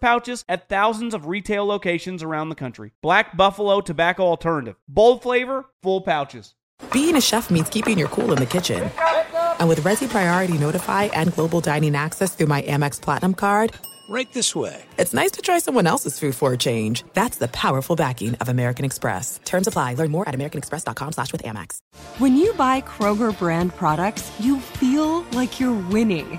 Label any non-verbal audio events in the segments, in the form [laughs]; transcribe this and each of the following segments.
pouches at thousands of retail locations around the country. Black Buffalo Tobacco Alternative. Bold flavor, full pouches. Being a chef means keeping your cool in the kitchen. And with Resy Priority Notify and Global Dining Access through my Amex Platinum card, Right this way. It's nice to try someone else's food for a change. That's the powerful backing of American Express. Terms apply. Learn more at americanexpress.com slash with Amex. When you buy Kroger brand products, you feel like you're winning.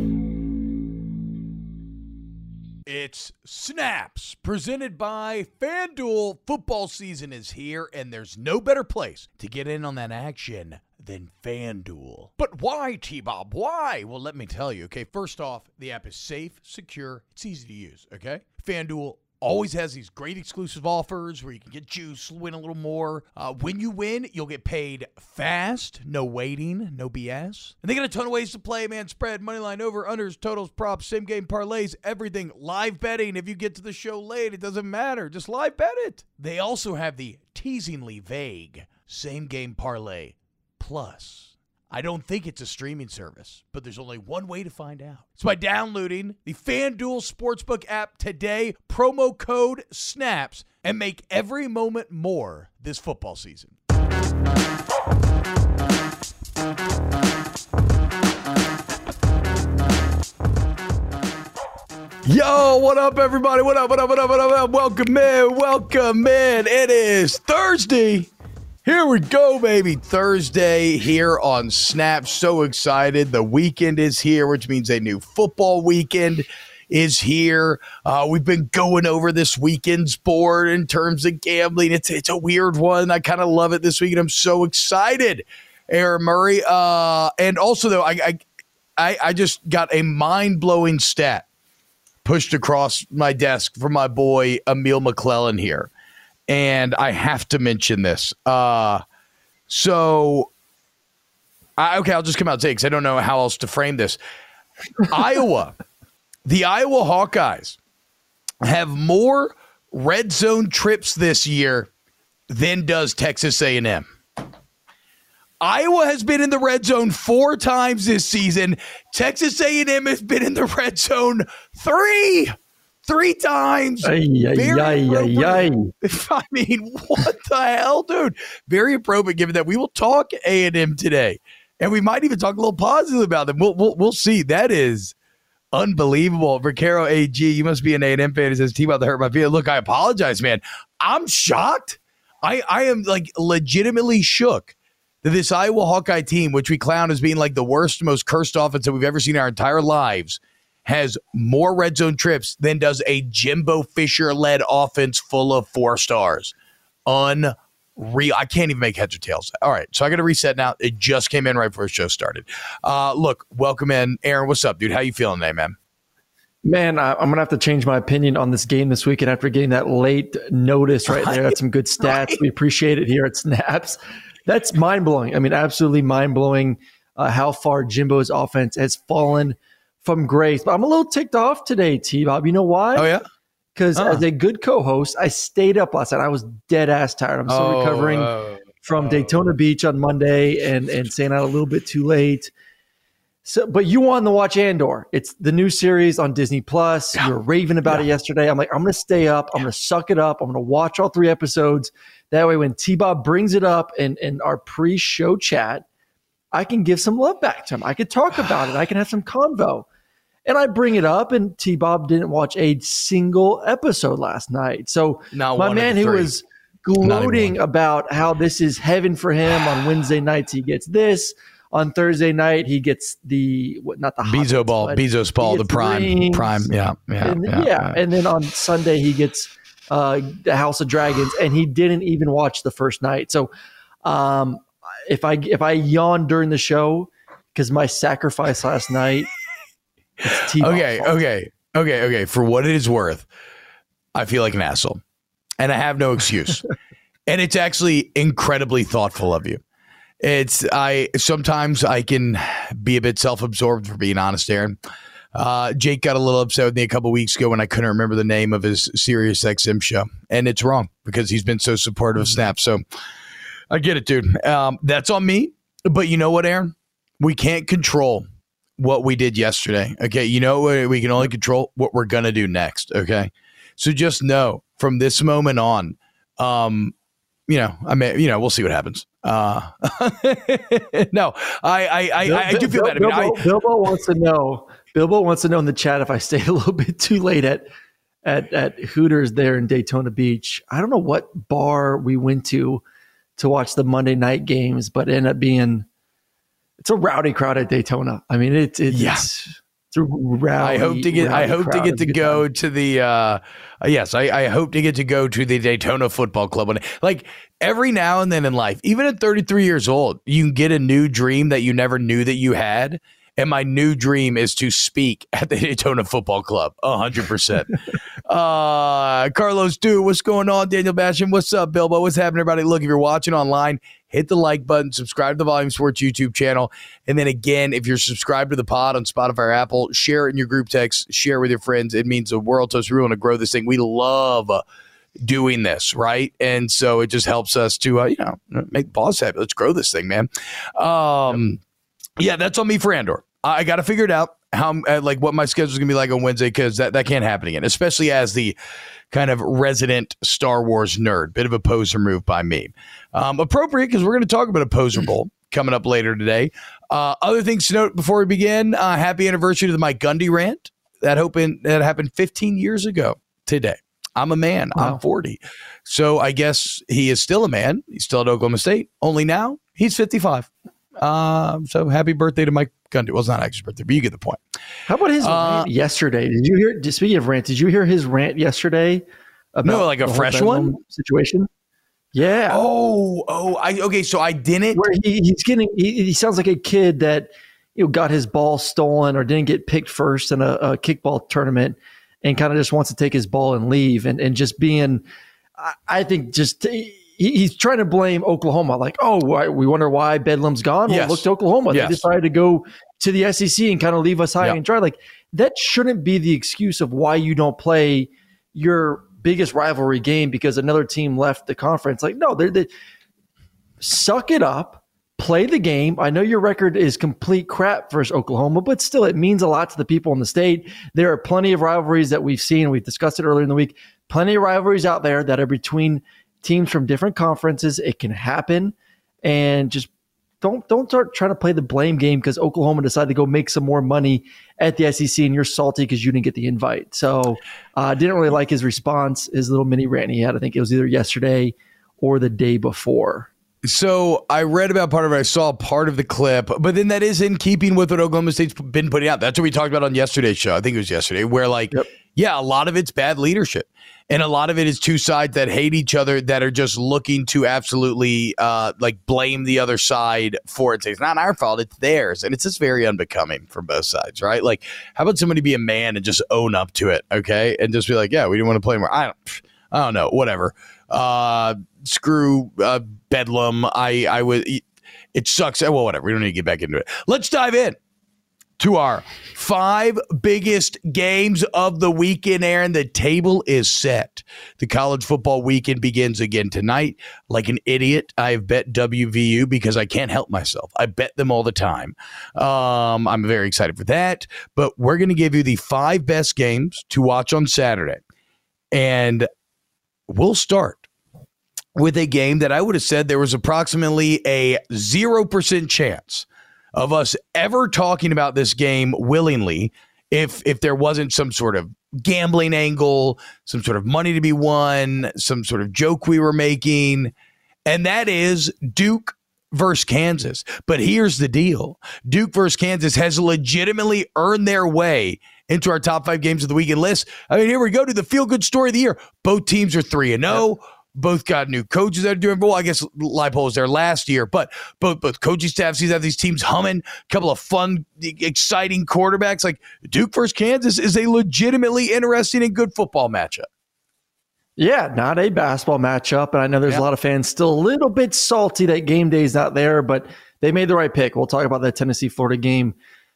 It's Snaps, presented by FanDuel. Football season is here, and there's no better place to get in on that action than FanDuel. But why, T Bob? Why? Well, let me tell you. Okay, first off, the app is safe, secure, it's easy to use. Okay, FanDuel always has these great exclusive offers where you can get juice, win a little more. Uh, when you win, you'll get paid fast, no waiting, no BS. And they got a ton of ways to play, man. Spread, money line, over, unders, totals, props, same game parlays, everything. Live betting. If you get to the show late, it doesn't matter. Just live bet it. They also have the teasingly vague same game parlay plus. I don't think it's a streaming service, but there's only one way to find out. It's by downloading the FanDuel Sportsbook app today, promo code SNAPS, and make every moment more this football season. Yo, what up, everybody? What up, what up, what up, what up? Welcome in, welcome in. It is Thursday. Here we go, baby. Thursday here on Snap. So excited. The weekend is here, which means a new football weekend is here. Uh, we've been going over this weekend's board in terms of gambling. It's it's a weird one. I kind of love it this weekend. I'm so excited, Aaron Murray. Uh, and also though, I, I I I just got a mind blowing stat pushed across my desk from my boy Emil McClellan here and I have to mention this. Uh, so, I, okay, I'll just come out and say because I don't know how else to frame this. Iowa, [laughs] the Iowa Hawkeyes have more red zone trips this year than does Texas A&M. Iowa has been in the red zone four times this season. Texas A&M has been in the red zone three three times. Ay, ay, ay. [laughs] I mean, what the hell, dude? Very appropriate given that we will talk A&M today. And we might even talk a little positive about them. We'll, we'll, we'll see. That is unbelievable. Vaquero AG, you must be an A&M fan. It says, team about to hurt my feelings. Look, I apologize, man. I'm shocked. I, I am like legitimately shook that this Iowa Hawkeye team, which we clown as being like the worst, most cursed offense that we've ever seen in our entire lives – has more red zone trips than does a Jimbo Fisher led offense full of four stars. Unreal. I can't even make heads or tails. All right. So I got to reset now. It just came in right before the show started. Uh, look, welcome in. Aaron, what's up, dude? How you feeling today, man? Man, I, am gonna have to change my opinion on this game this weekend after getting that late notice right there. That's some good [laughs] stats. Right. We appreciate it here at Snaps. That's mind blowing. I mean, absolutely mind blowing uh, how far Jimbo's offense has fallen from grace. But I'm a little ticked off today, T Bob. You know why? Oh, yeah? Because uh. as a good co host, I stayed up last night. I was dead ass tired. I'm still oh, recovering oh, from oh. Daytona Beach on Monday and, and staying out a little bit too late. So, but you wanted to watch Andor. It's the new series on Disney Plus. You were raving about it yesterday. I'm like, I'm going to stay up. I'm going to suck it up. I'm going to watch all three episodes. That way, when T Bob brings it up in, in our pre show chat, I can give some love back to him. I could talk about it. I can have some convo. And I bring it up, and T Bob didn't watch a single episode last night. So, Not my man who was gloating about how this is heaven for him on Wednesday nights, he gets this. On Thursday night, he gets the what? Not the Bezo ball, Bezos ball, the prime, rings. prime. Yeah, yeah, and, yeah, yeah, And then on Sunday he gets uh, the House of Dragons, and he didn't even watch the first night. So, um, if I if I yawn during the show because my sacrifice last night, okay, fault. okay, okay, okay. For what it is worth, I feel like an asshole, and I have no excuse. [laughs] and it's actually incredibly thoughtful of you. It's I sometimes I can be a bit self-absorbed for being honest, Aaron. Uh, Jake got a little upset with me a couple weeks ago when I couldn't remember the name of his Sirius XM show, and it's wrong because he's been so supportive of Snap. So I get it, dude. Um, that's on me. But you know what, Aaron? We can't control what we did yesterday. Okay. You know, we we can only control what we're going to do next. Okay. So just know from this moment on, um, you know, I mean, you know, we'll see what happens. Uh, [laughs] no, I, I, I, I do feel bad. I mean, I, Bilbo, Bilbo wants to know. Bilbo wants to know in the chat if I stayed [laughs] a little bit too late at at at Hooters there in Daytona Beach. I don't know what bar we went to to watch the Monday night games, but it ended up being it's a rowdy crowd at Daytona. I mean, it's it's, Yeah. it's a rowdy. I hope to get. I hope to get to go time. to the. Uh, yes, I, I hope to get to go to the Daytona Football Club. When, like every now and then in life, even at 33 years old, you can get a new dream that you never knew that you had. And my new dream is to speak at the [laughs] Daytona Football Club. Hundred percent. [laughs] Uh, Carlos, dude, what's going on? Daniel Basham, what's up, Bilbo? What's happening, everybody? Look, if you're watching online, hit the like button, subscribe to the Volume Sports YouTube channel. And then again, if you're subscribed to the pod on Spotify or Apple, share it in your group text, share it with your friends. It means the world to us. We want to grow this thing. We love doing this, right? And so it just helps us to, uh, you know, make boss happy. Let's grow this thing, man. Um, yeah, that's on me for Andor. I, got to figure it out how uh, like what my schedule is gonna be like on Wednesday because that that can't happen again, especially as the kind of resident Star Wars nerd. Bit of a poser move by me. Um, appropriate because we're going to talk about a poser bowl [clears throat] coming up later today. Uh, other things to note before we begin: uh, Happy anniversary to the Mike Gundy rant that happened that happened 15 years ago today. I'm a man. I'm 40. So I guess he is still a man. He's still at Oklahoma State. Only now he's 55. Um, so happy birthday to Mike Gundy. Well, it's not actually birthday, but you get the point. How about his Uh, rant yesterday? Did you hear? Speaking of rant, did you hear his rant yesterday? About No, like a the fresh one? situation. Yeah. Oh, oh, I okay. So I didn't. where he, he's getting he, he sounds like a kid that you know got his ball stolen or didn't get picked first in a, a kickball tournament and kind of just wants to take his ball and leave and, and just being I, I think just he, he's trying to blame Oklahoma like oh why, we wonder why Bedlam's gone well Yes. look to Oklahoma Yes. they decided to go to the SEC and kind of leave us high Yep. and dry like that shouldn't be the excuse of why you don't play your biggest rivalry game because another team left the conference like no they're they suck it up, play the game. I know your record is complete crap versus Oklahoma, but still, it means a lot to the people in the state. There are plenty of rivalries that we've seen. We've discussed it earlier in the week. Plenty of rivalries out there that are between teams from different conferences. It can happen, and just don't don't start trying to play the blame game because Oklahoma decided to go make some more money at the SEC, and you're salty because you didn't get the invite. So, I uh, didn't really like his response, his little mini rant he had. I think it was either yesterday or the day before. So I read about part of it. I saw part of the clip, but then that is in keeping with what Oklahoma State's been putting out. That's what we talked about on yesterday's show. I think it was yesterday, where like, Yep. yeah, a lot of it's bad leadership, and a lot of it is two sides that hate each other that are just looking to absolutely uh, like blame the other side for it. It's not our fault; it's theirs, and it's just very unbecoming from both sides, right? Like, how about somebody be a man and just own up to it, okay, and just be like, yeah, we didn't want to play more. I don't, I don't know, whatever. Uh, screw uh, Bedlam. I I would. It sucks. Well, whatever. We don't need to get back into it. Let's dive in to our five biggest games of the weekend, Aaron. The table is set. The college football weekend begins again tonight. Like an idiot, I've bet WVU because I can't help myself. I bet them all the time. Um, I'm very excited for that. But we're going to give you the five best games to watch on Saturday. And we'll start with a game that I would have said there was approximately a 0% chance of us ever talking about this game willingly if if there wasn't some sort of gambling angle, some sort of money to be won, some sort of joke we were making, and that is Duke versus Kansas. But here's the deal. Duke versus Kansas has legitimately earned their way into our top 5 games of the weekend list. I mean, here we go to the feel good story of the year. Both teams are 3 and 0. Both got new coaches that are doing well. I guess Leipold was there last year, but both both coaching staffs these have these teams humming. A couple of fun, exciting quarterbacks. Like Duke versus Kansas is a legitimately interesting and good football matchup. Yeah, not a basketball matchup. And I know there's a lot of fans still a little bit salty that game day's not there, but they made the right pick. We'll talk about that Tennessee Florida game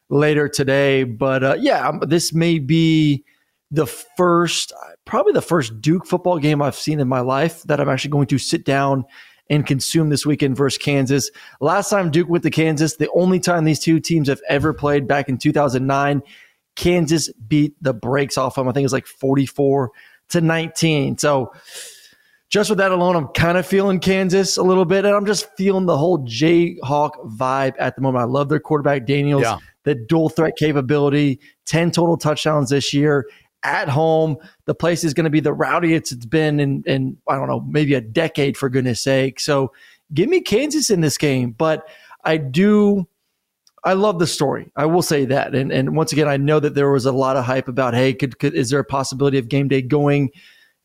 later today. But uh, yeah, um, this may be the first, probably the first Duke football game I've seen in my life that I'm actually going to sit down and consume this weekend versus Kansas. Last time Duke went to Kansas, the only time these two teams have ever played back in 2009, Kansas beat the brakes off them. I think it was like 44 to 19. So just with that alone, I'm kind of feeling Kansas a little bit, and I'm just feeling the whole Jayhawk vibe at the moment. I love their quarterback Daniels, yeah. the dual threat capability, 10 total touchdowns this year at home. The place is going to be the rowdiest it's been in, in, I don't know, maybe a decade, for goodness sake. So give me Kansas in this game. But I do, I love the story. I will say that. And, and once again, I know that there was a lot of hype about, hey, could, could is there a possibility of game day going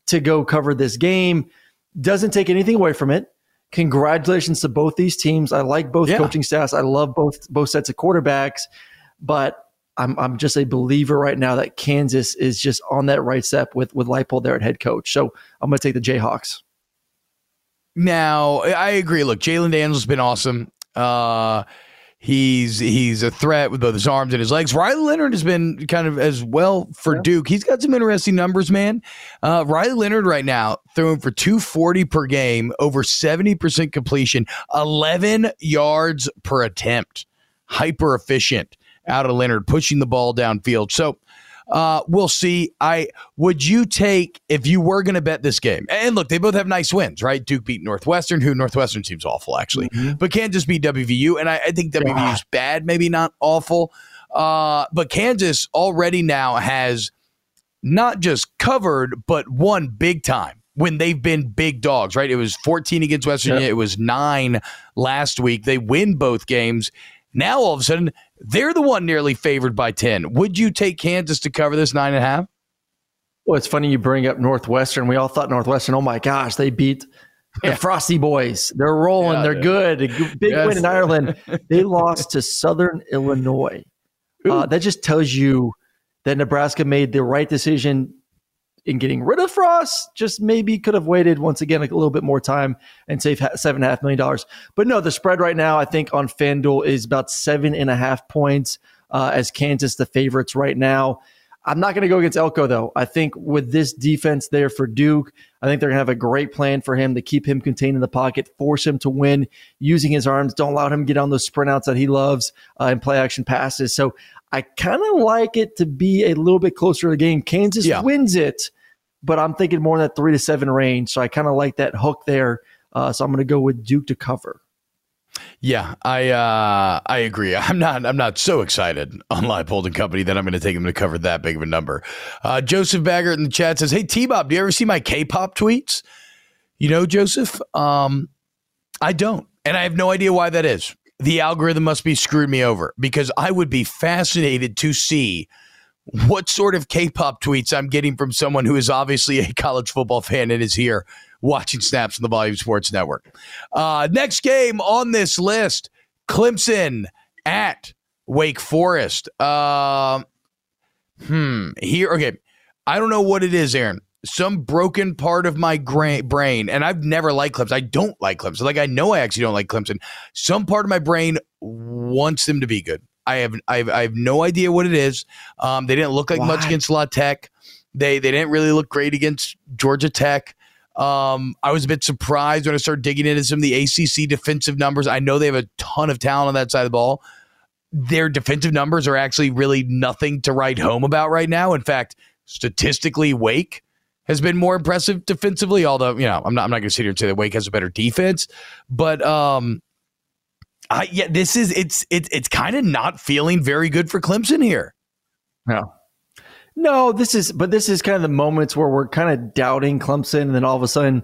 to go cover this game? Doesn't take anything away from it. Congratulations to both these teams. I like both yeah. coaching staffs. I love both both sets of quarterbacks, but I'm I'm just a believer right now that Kansas is just on that right step with with Leipold there at head coach. So I'm going to take the Jayhawks. Now I agree. Look, Jalon Daniels has been awesome. Uh, he's he's a threat with both his arms and his legs. Riley Leonard has been kind of as well for yeah. Duke. He's got some interesting numbers, man. Uh, Riley Leonard right now throwing for 240 per game, over 70% completion, 11 yards per attempt. Hyper efficient out of Leonard, pushing the ball downfield. So uh, we'll see. I would you take if you were going to bet this game? And look, they both have nice wins, right? Duke beat Northwestern, who Northwestern seems awful actually, mm-hmm. but Kansas beat WVU, and I, I think WVU yeah. is bad, maybe not awful. Uh, but Kansas already now has not just covered, but won big time when they've been big dogs, right? It was 14 against West Virginia. Yep. It was nine last week. They win both games. Now all of a sudden they're the one nearly favored by 10. Would you take Kansas to cover this nine and a half? Well, it's funny you bring up Northwestern. We all thought Northwestern, oh my gosh, they beat the Frosty Boys. They're rolling. Yeah, they're good. Big yes. win in Ireland. [laughs] They lost to Southern Illinois. Uh, that just tells you that Nebraska made the right decision in getting rid of Frost, just maybe could have waited once again a little bit more time and save seven and a half million dollars. But no, the spread right now, I think on FanDuel is about seven and a half points uh, as Kansas the favorites right now. I'm not going to go against Elko though. I think with this defense there for Duke, I think they're going to have a great plan for him to keep him contained in the pocket, force him to win using his arms. Don't allow him to get on those sprint outs that he loves uh, and play action passes. So I kind of like it to be a little bit closer to the game. Kansas yeah. wins it, but I'm thinking more in that three to seven range. So I kind of like that hook there. Uh, so I'm going to go with Duke to cover. Yeah, I uh, I agree. I'm not I'm not so excited on Leipold and Company that I'm going to take them to cover that big of a number. Uh, Joseph Baggert in the chat says, "Hey T Bob, do you ever see my K-pop tweets?" You know, Joseph, um, I don't, and I have no idea why that is the algorithm must be screwed me over because I would be fascinated to see what sort of K-pop tweets I'm getting from someone who is obviously a college football fan and is here watching snaps on the Volume Sports Network. Uh, next game on this list: Clemson at Wake Forest. Uh, hmm. Here, okay. I don't know what it is, Aaron some broken part of my gra- brain, and I've never liked Clemson. I don't like Clemson. Like I know I actually don't like Clemson. Some part of my brain wants them to be good. I have I have, I have no idea what it is. Um, they didn't look like Why? much against La Tech. They they didn't really look great against Georgia Tech. Um, I was a bit surprised when I started digging into some of the ACC defensive numbers. I know they have a ton of talent on that side of the ball. Their defensive numbers are actually really nothing to write home about right now. In fact, statistically, Wake has been more impressive defensively. Although you know, I'm not I'm not going to sit here and say that Wake has a better defense, but um, I, yeah, this is it's it's it's kind of not feeling very good for Clemson here. No, no, this is but this is kind of the moments where we're kind of doubting Clemson, and then all of a sudden.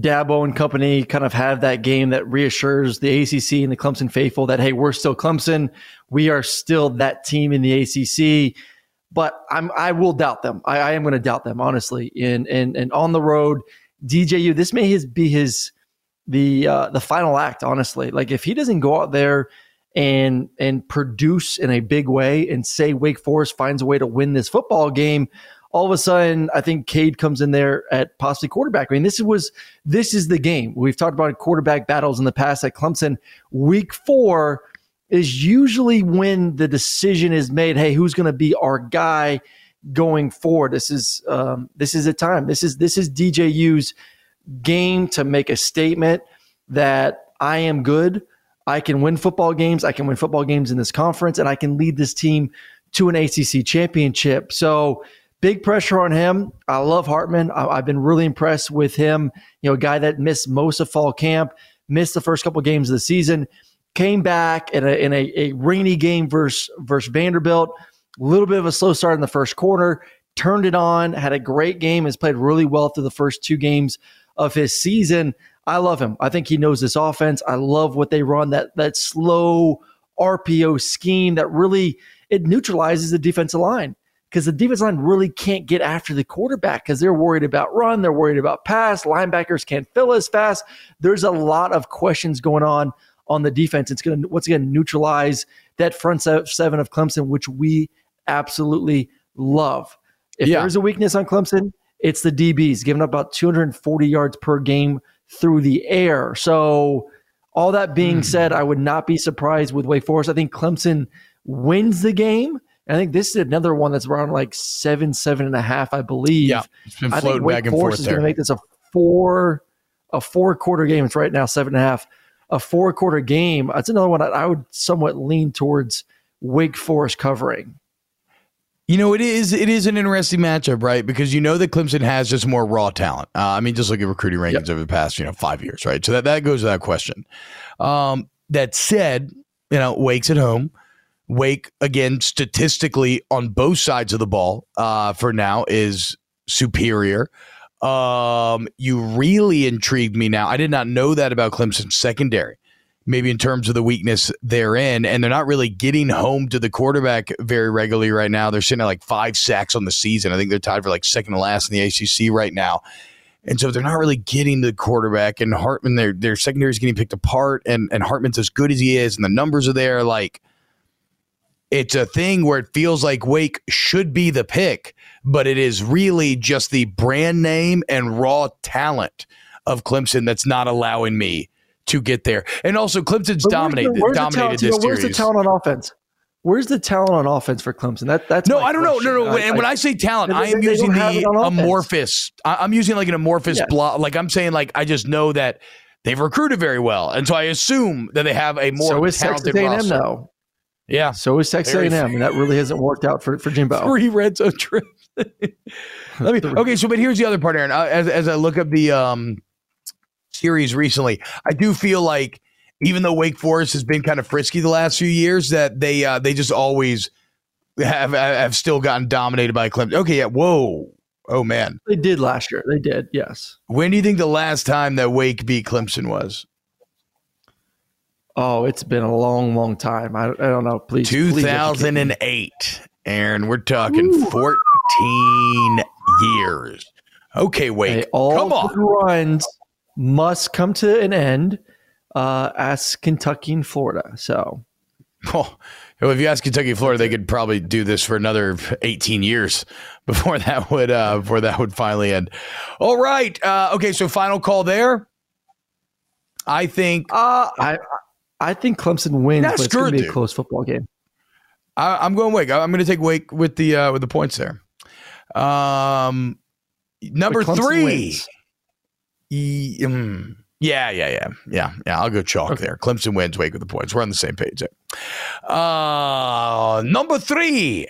Dabo and company kind of have that game that reassures the ACC and the Clemson faithful that hey, we're still Clemson, we are still that team in the ACC but I'm I will doubt them. I, I am going to doubt them honestly. And and and on the road, DJU, this may his be his the uh, the final act. Honestly, like if he doesn't go out there and and produce in a big way, and say Wake Forest finds a way to win this football game, all of a sudden, I think Cade comes in there at possibly quarterback. I mean, this was this is the game. We've talked about quarterback battles in the past at Clemson. Week four is usually when the decision is made. Hey, who's going to be our guy going forward? This is um, this is a time. This is this is DJU's game to make a statement that I am good. I can win football games. I can win football games in this conference, and I can lead this team to an ACC championship. So big pressure on him. I love Hartman. I, have been really impressed with him. You know, a guy that missed most of fall camp, missed the first couple games of the season came back in a, in a, a rainy game versus, versus Vanderbilt. A little bit of a slow start in the first quarter, turned it on, had a great game, has played really well through the first two games of his season. I love him. I think he knows this offense. I love what they run that that slow RPO scheme that really it neutralizes the defensive line because the defense line really can't get after the quarterback because they're worried about run, they're worried about pass. Linebackers can't fill as fast. There's a lot of questions going on on the defense. It's going to once again neutralize that front seven of Clemson, which we absolutely love. If yeah. there's a weakness on Clemson, it's the DBs, giving up about 240 yards per game through the air. So, all that being mm. said, I would not be surprised with Wake Forest. I think Clemson wins the game. I think this is another one that's around like seven, seven and a half, I believe. Yeah, it's been floating I think Wake back and Forest forth is going to make this a four, a four quarter game. It's right now seven and a half a four quarter game, that's another one I would somewhat lean towards Wake Forest covering. You know, it is it is an interesting matchup, right? Because you know that Clemson has just more raw talent. Uh, I mean, just look at recruiting rankings yep. over the past you know five years, right? So that that goes without question. Um, that said, you know, Wake's at home. Wake again, statistically on both sides of the ball uh, for now is superior. Um, you really intrigued me now. I did not know that about Clemson's secondary. Maybe in terms of the weakness they're in, and they're not really getting home to the quarterback very regularly right now. They're sitting at like five sacks on the season. I think they're tied for like second to last in the ACC right now. And so they're not really getting the quarterback. And Hartman, their their secondary is getting picked apart. And and Hartman's as good as he is, and the numbers are there. Like it's a thing where it feels like Wake should be the pick, but it is really just the brand name and raw talent of Clemson that's not allowing me to get there. And also, Clemson's dominated, the, dominated this Where's the talent on offense? Where's the talent on offense for Clemson? That that's no, I don't question. know. No, no. I, and when I say talent, I am using the amorphous. I'm using like an amorphous yeah. block. Like I'm saying, like I just know that they've recruited very well, and so I assume that they have a more so is talented Texas A&M, Though. Yeah. So is Texas A&M, and that really hasn't worked out for for Jimbo. [laughs] Three red zone trips. [laughs] Let me. [laughs] Okay, so but here's the other part, Aaron. As as I look up the um series recently, I do feel like even though Wake Forest has been kind of frisky the last few years, that they uh, they just always have have still gotten dominated by Clemson. Okay, yeah. Whoa. Oh man, they did last year. They did. Yes. When do you think the last time that Wake beat Clemson was? Oh, it's been a long, long time. I, I don't know. Please, 2008, please Aaron. We're talking Ooh. 14 years. Okay, wait. All come on. runs must come to an end. Uh, ask Kentucky and Florida. So, well, if you ask Kentucky and Florida, they could probably do this for another 18 years [laughs] before that would uh, before that would finally end. All right. Uh, okay. So, final call there. I think. Uh, I I think Clemson wins, but it's going to be a close football game. I, am going Wake. I'm going to take Wake with the uh, with the points there. Um, number three. E, mm, yeah, yeah, yeah, yeah, yeah. I'll go chalk okay. there. Clemson wins. Wake with the points. We're on the same page there. Uh, number three,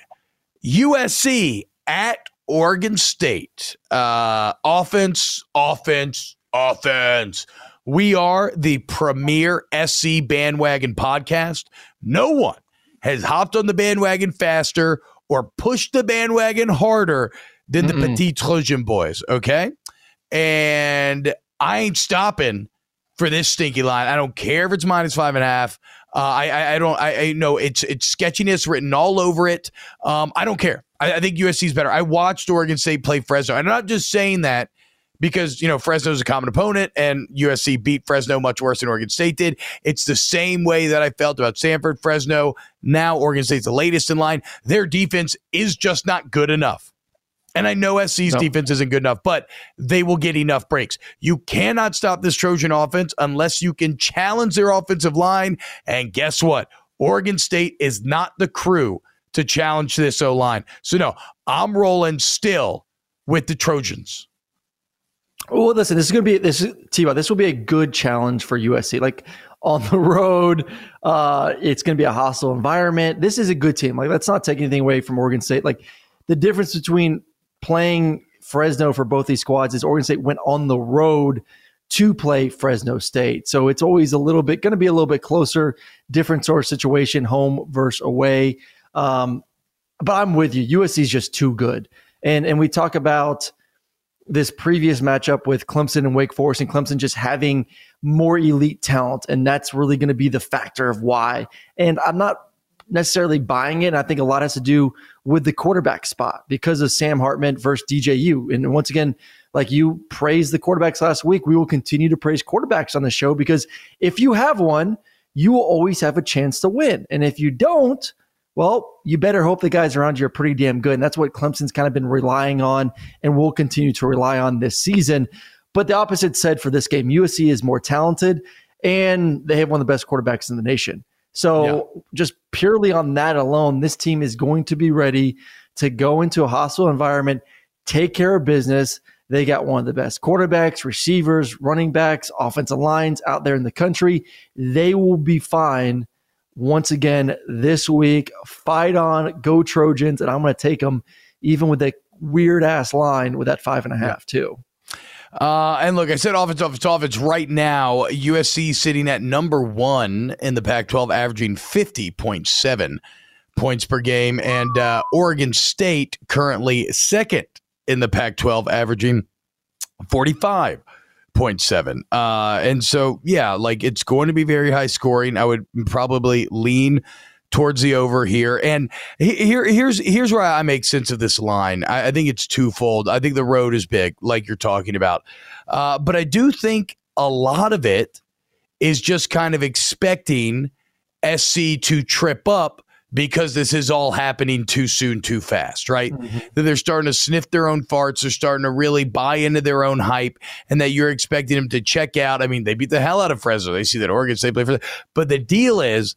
USC at Oregon State. Uh, offense, offense, offense. We are the premier SC bandwagon podcast. No one has hopped on the bandwagon faster or pushed the bandwagon harder than Mm-mm. the Petit Trojan boys. Okay. And I ain't stopping for this stinky line. I don't care if it's minus five and a half. Uh, I, I, I don't I, I know it's it's sketchiness written all over it. Um, I don't care. I, I think USC is better. I watched Oregon State play Fresno. I'm not just saying that because you know Fresno is a common opponent and USC beat Fresno much worse than Oregon State did. It's the same way that I felt about Stanford, Fresno. Now Oregon State's the latest in line. Their defense is just not good enough. And I know SC's no. defense isn't good enough, but they will get enough breaks. You cannot stop this Trojan offense unless you can challenge their offensive line. And guess what? Oregon State is not the crew to challenge this O line. So, no, I'm rolling still with the Trojans. Well, listen, this is going to be this t This will be a good challenge for USC. Like on the road, uh, it's going to be a hostile environment. This is a good team. Like let's not take anything away from Oregon State. Like the difference between playing Fresno for both these squads is Oregon State went on the road to play Fresno State. So it's always a little bit going to be a little bit closer, different sort of situation, home versus away. Um, but I'm with you. USC is just too good. And and we talk about this previous matchup with Clemson and Wake Forest, and Clemson just having more elite talent. And that's really going to be the factor of why. And I'm not necessarily buying it. I think a lot has to do with the quarterback spot because of Sam Hartman versus DJU. And once again, like you praised the quarterbacks last week, we will continue to praise quarterbacks on the show because if you have one, you will always have a chance to win. And if you don't, well, you better hope the guys around you are pretty damn good. And that's what Clemson's kind of been relying on and will continue to rely on this season. But the opposite said for this game, USC is more talented and they have one of the best quarterbacks in the nation. So, yeah. just purely on that alone, this team is going to be ready to go into a hostile environment, take care of business. They got one of the best quarterbacks, receivers, running backs, offensive lines out there in the country. They will be fine once again this week. Fight on, go Trojans, and I'm going to take them even with that weird ass line with that five and a half too. Uh, and look, I said offense, offense, offense. Right now, USC sitting at number one in the Pac-12, averaging 50.7 points per game, and uh, Oregon State currently second in the Pac-12, averaging 45 0.7. Uh, and so, yeah, like it's going to be very high scoring. I would probably lean towards the over here. And here, here's here's where I make sense of this line. I, I think it's twofold. I think the road is big, like you're talking about, uh, but I do think a lot of it is just kind of expecting SC to trip up because this is all happening too soon, too fast, right? Mm-hmm. That they're starting to sniff their own farts, they're starting to really buy into their own hype, and that you're expecting them to check out. I mean, they beat the hell out of Fresno. They see that Oregon State play for, them. but the deal is,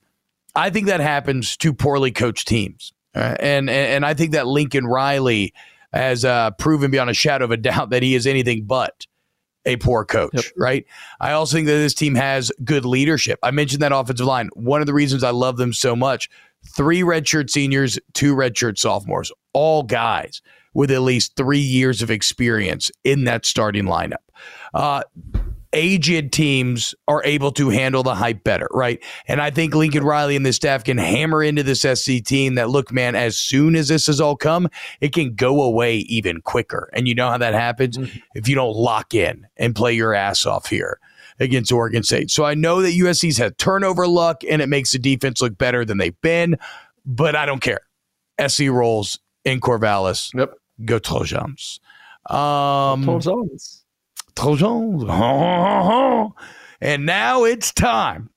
I think that happens to poorly coached teams, uh, and, and and I think that Lincoln Riley has uh, proven beyond a shadow of a doubt that he is anything but a poor coach, yep. right? I also think that this team has good leadership. I mentioned that offensive line. One of the reasons I love them so much three redshirt seniors, two redshirt sophomores, all guys with at least three years of experience in that starting lineup. Uh, aged teams are able to handle the hype better, right? And I think Lincoln Riley and the staff can hammer into this SC team that, look, man, as soon as this has all come, it can go away even quicker. And you know how that happens? Mm-hmm. If you don't lock in and play your ass off here against Oregon State. So I know that USC's had turnover luck and it makes the defense look better than they've been, but I don't care. SC rolls in Corvallis. Yep. Go Trojans. Um, Trojans. Trojans. [laughs] and now it's time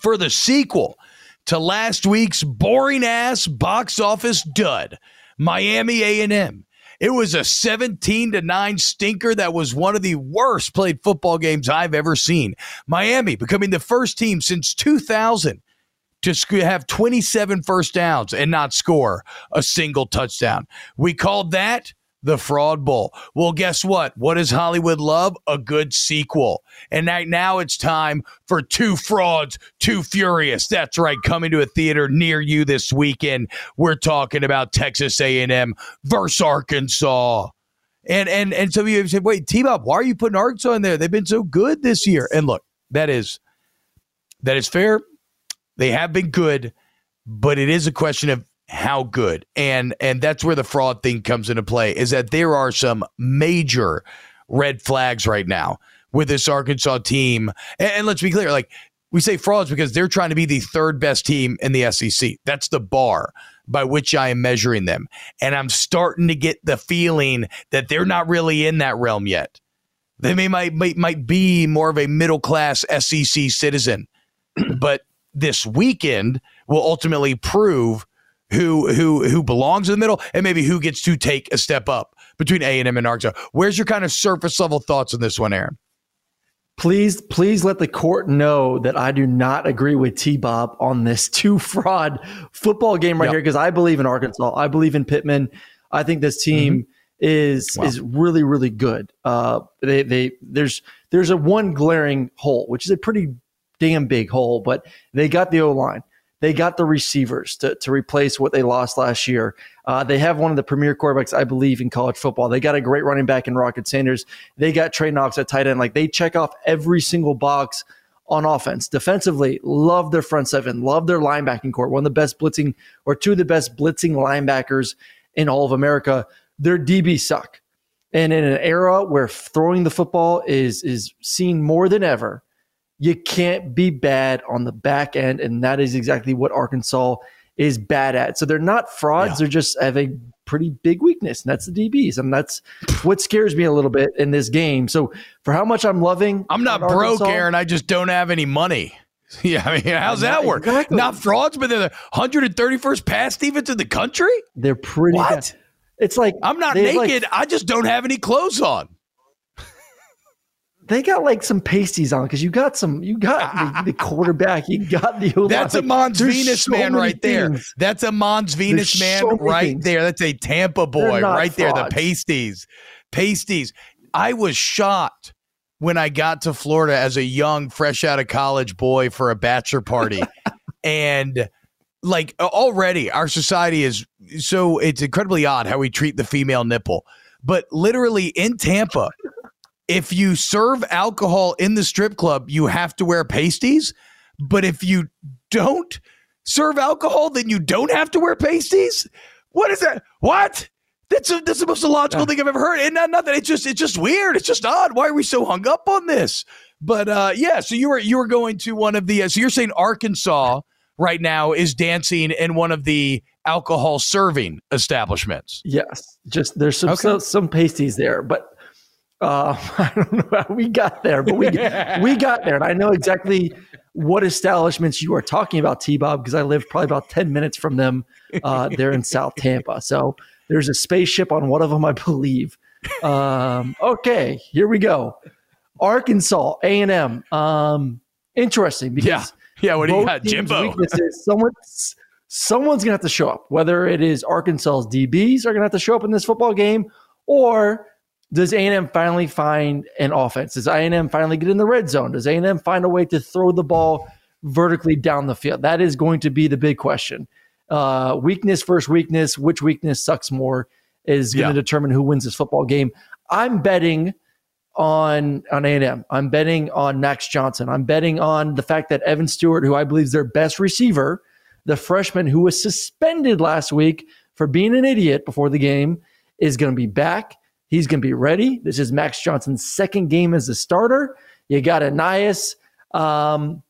for the sequel to last week's boring ass box office dud, Miami A&M. It was a 17 to 9 stinker that was one of the worst played football games I've ever seen. Miami becoming the first team since 2000 to have 27 first downs and not score a single touchdown. We called that the Fraud Bowl. Well, guess what? What does Hollywood love? A good sequel. And right now it's time for Two Frauds, Two Furious. That's right, coming to a theater near you this weekend. We're talking about Texas A&M versus Arkansas. And and and some of you have said, "Wait, T Bob, why are you putting Arkansas in there? They've been so good this year." And look, that is that is fair. They have been good, but it is a question of how good. And and that's where the fraud thing comes into play is that there are some major red flags right now with this Arkansas team. And, and let's be clear, like we say frauds because they're trying to be the third best team in the SEC. That's the bar by which I am measuring them. And I'm starting to get the feeling that they're not really in that realm yet. They may might might, might be more of a middle class SEC citizen, [clears throat] but this weekend will ultimately prove who who who belongs in the middle and maybe who gets to take a step up between A and M and Arkansas. Where's your kind of surface level thoughts on this one, Aaron? Please, please let the court know that I do not agree with T Bob on this two fraud football game right yep. here because I believe in Arkansas. I believe in Pittman. I think this team mm-hmm. is wow. is really really good. Uh, they they there's there's a one glaring hole, which is a pretty damn big hole, but they got the O line. They got the receivers to, to replace what they lost last year. Uh, they have one of the premier quarterbacks, I believe, in college football. They got a great running back in Rocket Sanders. They got Trey Knox at tight end. Like they check off every single box on offense. Defensively, love their front seven, love their linebacking core. One of the best blitzing or two of the best blitzing linebackers in all of America. Their DB suck. And in an era where throwing the football is is seen more than ever, you can't be bad on the back end. And that is exactly what Arkansas is bad at. So they're not frauds, yeah. they're just have a pretty big weakness, and that's the DBs. And that's what scares me a little bit in this game. So for how much I'm loving I'm not broke, Aaron. I just don't have any money. [laughs] Yeah, I mean, how's that work? Exactly. Not frauds, but they're the 131st pass defense in the country. They're pretty. What? Bad. It's like I'm not naked. Like, I just don't have any clothes on they got like some pasties on because you got some, you got the, [laughs] the quarterback, you got the. That's a Mons Venus so man right things. there. That's a Mons Venus There's man so right things. there. That's a Tampa boy right frauds. there. The pasties, pasties. I was shocked when I got to Florida as a young, fresh out of college boy for a bachelor party, [laughs] and like already our society is so it's incredibly odd how we treat the female nipple. But literally in Tampa, if you serve alcohol in the strip club, you have to wear pasties. But if you don't serve alcohol, then you don't have to wear pasties. What is that? What? That's a, that's the most illogical yeah. thing I've ever heard. And not nothing. It's just it's just weird. It's just odd. Why are we so hung up on this? But uh, yeah, so you were you were going to one of the uh, so you're saying Arkansas right now is dancing in one of the alcohol serving establishments. Yes, just there's some okay. some, some pasties there, but uh, [laughs] I don't know how we got there, but we [laughs] we got there, and I know exactly what establishments you are talking about, T Bob, because I live probably about ten minutes from them. Uh, they're in South [laughs] Tampa, so there's a spaceship on one of them, I believe. Um, okay, here we go. Arkansas A and M. Um, interesting because yeah, yeah. What do you got, Jimbo? Someone's someone's gonna have to show up. Whether it is Arkansas's DBs are gonna have to show up in this football game, or does A&M finally find an offense? Does A&M finally get in the red zone? Does A&M find a way to throw the ball vertically down the field? That is going to be the big question. Uh, weakness versus weakness, which weakness sucks more is going to yeah. determine who wins this football game. I'm betting on on A&M. I'm betting on Max Johnson. I'm betting on the fact that Evan Stewart, who I believe is their best receiver, the freshman who was suspended last week for being an idiot before the game, is going to be back. He's going to be ready. This is Max Johnson's second game as a starter. You got Ainias um,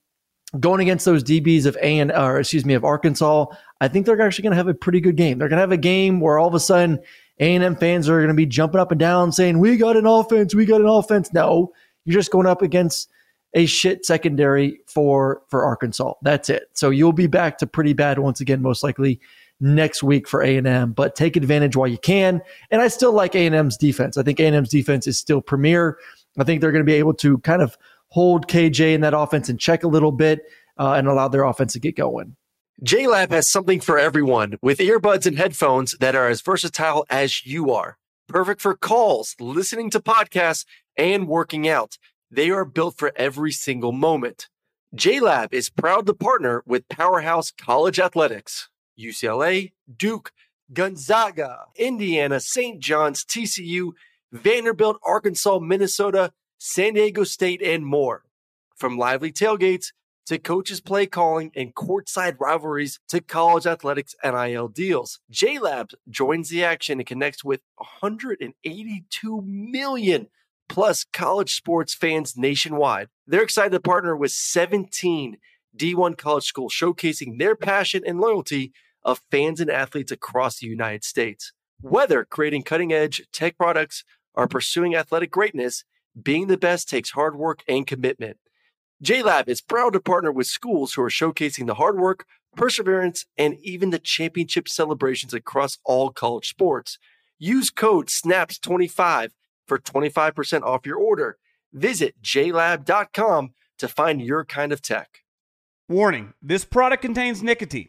going against those DBs of A and or excuse me of Arkansas. I think they're actually going to have a pretty good game. They're going to have a game where all of a sudden A and M fans are going to be jumping up and down saying, "We got an offense. We got an offense." No, you're just going up against a shit secondary for for Arkansas. That's it. So you'll be back to pretty bad once again, most likely next week for A&M, but take advantage while you can. And I still like A&M's defense. I think A&M's defense is still premier. I think they're going to be able to kind of hold KJ in that offense and check a little bit uh, and allow their offense to get going. JLab has something for everyone with earbuds and headphones that are as versatile as you are. Perfect for calls, listening to podcasts, and working out. They are built for every single moment. JLab is proud to partner with Powerhouse College Athletics, UCLA, Duke, Gonzaga, Indiana, St. John's, TCU, Vanderbilt, Arkansas, Minnesota, San Diego State, and more. From lively tailgates to coaches play calling and courtside rivalries to college athletics NIL deals. JLabs joins the action and connects with 182 million plus college sports fans nationwide. They're excited to partner with 17 D1 college schools showcasing their passion and loyalty of fans and athletes across the United States. Whether creating cutting edge tech products or pursuing athletic greatness, being the best takes hard work and commitment. JLab is proud to partner with schools who are showcasing the hard work, perseverance, and even the championship celebrations across all college sports. Use code SNAPS25 for 25% off your order. Visit jlab.com to find your kind of tech. Warning this product contains nicotine.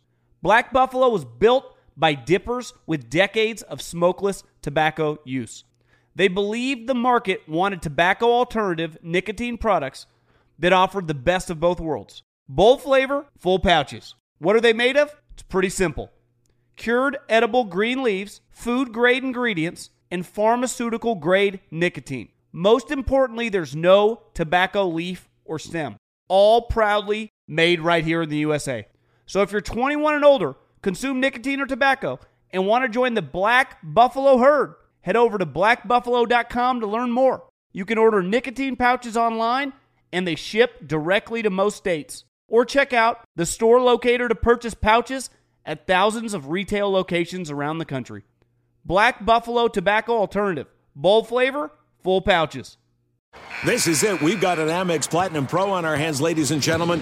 Black Buffalo was built by dippers with decades of smokeless tobacco use. They believed the market wanted tobacco alternative nicotine products that offered the best of both worlds. Bold flavor, full pouches. What are they made of? It's pretty simple. Cured edible green leaves, food grade ingredients, and pharmaceutical grade nicotine. Most importantly, there's no tobacco leaf or stem. All proudly made right here in the USA. So if you're 21 and older, consume nicotine or tobacco, and want to join the Black Buffalo herd, head over to blackbuffalo.com to learn more. You can order nicotine pouches online and they ship directly to most states. Or check out the store locator to purchase pouches at thousands of retail locations around the country. Black Buffalo Tobacco Alternative. Bold flavor, full pouches. This is it. We've got an Amex Platinum Pro on our hands, ladies and gentlemen.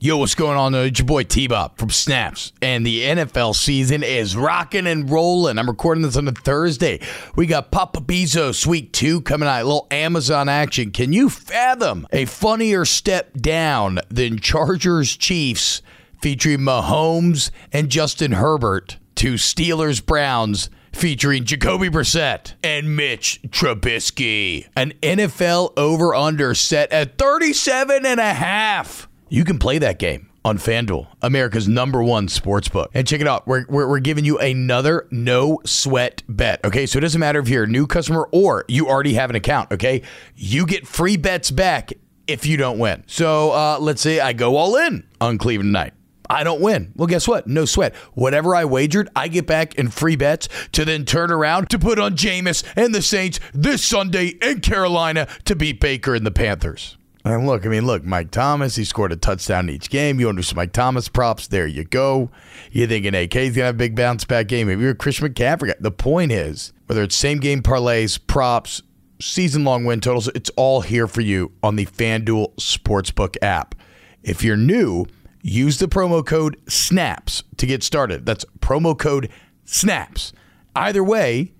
Yo, what's going on? It's your boy T-Bob from Snaps, and the NFL season is rocking and rolling. I'm recording this on a Thursday. We got Papa Bezos Week 2 coming out, a little Amazon action. Can you fathom a funnier step down than Chargers Chiefs featuring Mahomes and Justin Herbert to Steelers Browns featuring Jacoby Brissett and Mitch Trubisky. An NFL over under set at 37 and a half. You can play that game on FanDuel, America's number one sports book. And check it out. We're, we're, we're, giving you another no sweat bet. Okay. So it doesn't matter if you're a new customer or you already have an account. Okay. You get free bets back if you don't win. So uh, let's say I go all in on Cleveland tonight. I don't win. Well, guess what? No sweat. Whatever I wagered, I get back in free bets to then turn around to put on Jameis and the Saints this Sunday in Carolina to beat Baker and the Panthers. And look, I mean, look, Mike Thomas, he scored a touchdown in each game. You want to do some Mike Thomas props? There you go. You thinking AK's going to have a big bounce back game. If you're a Christian McCaffrey the point is, whether it's same game parlays, props, season long win totals, it's all here for you on the FanDuel Sportsbook app. If you're new, use the promo code SNAPS to get started. That's promo code SNAPS. Either way,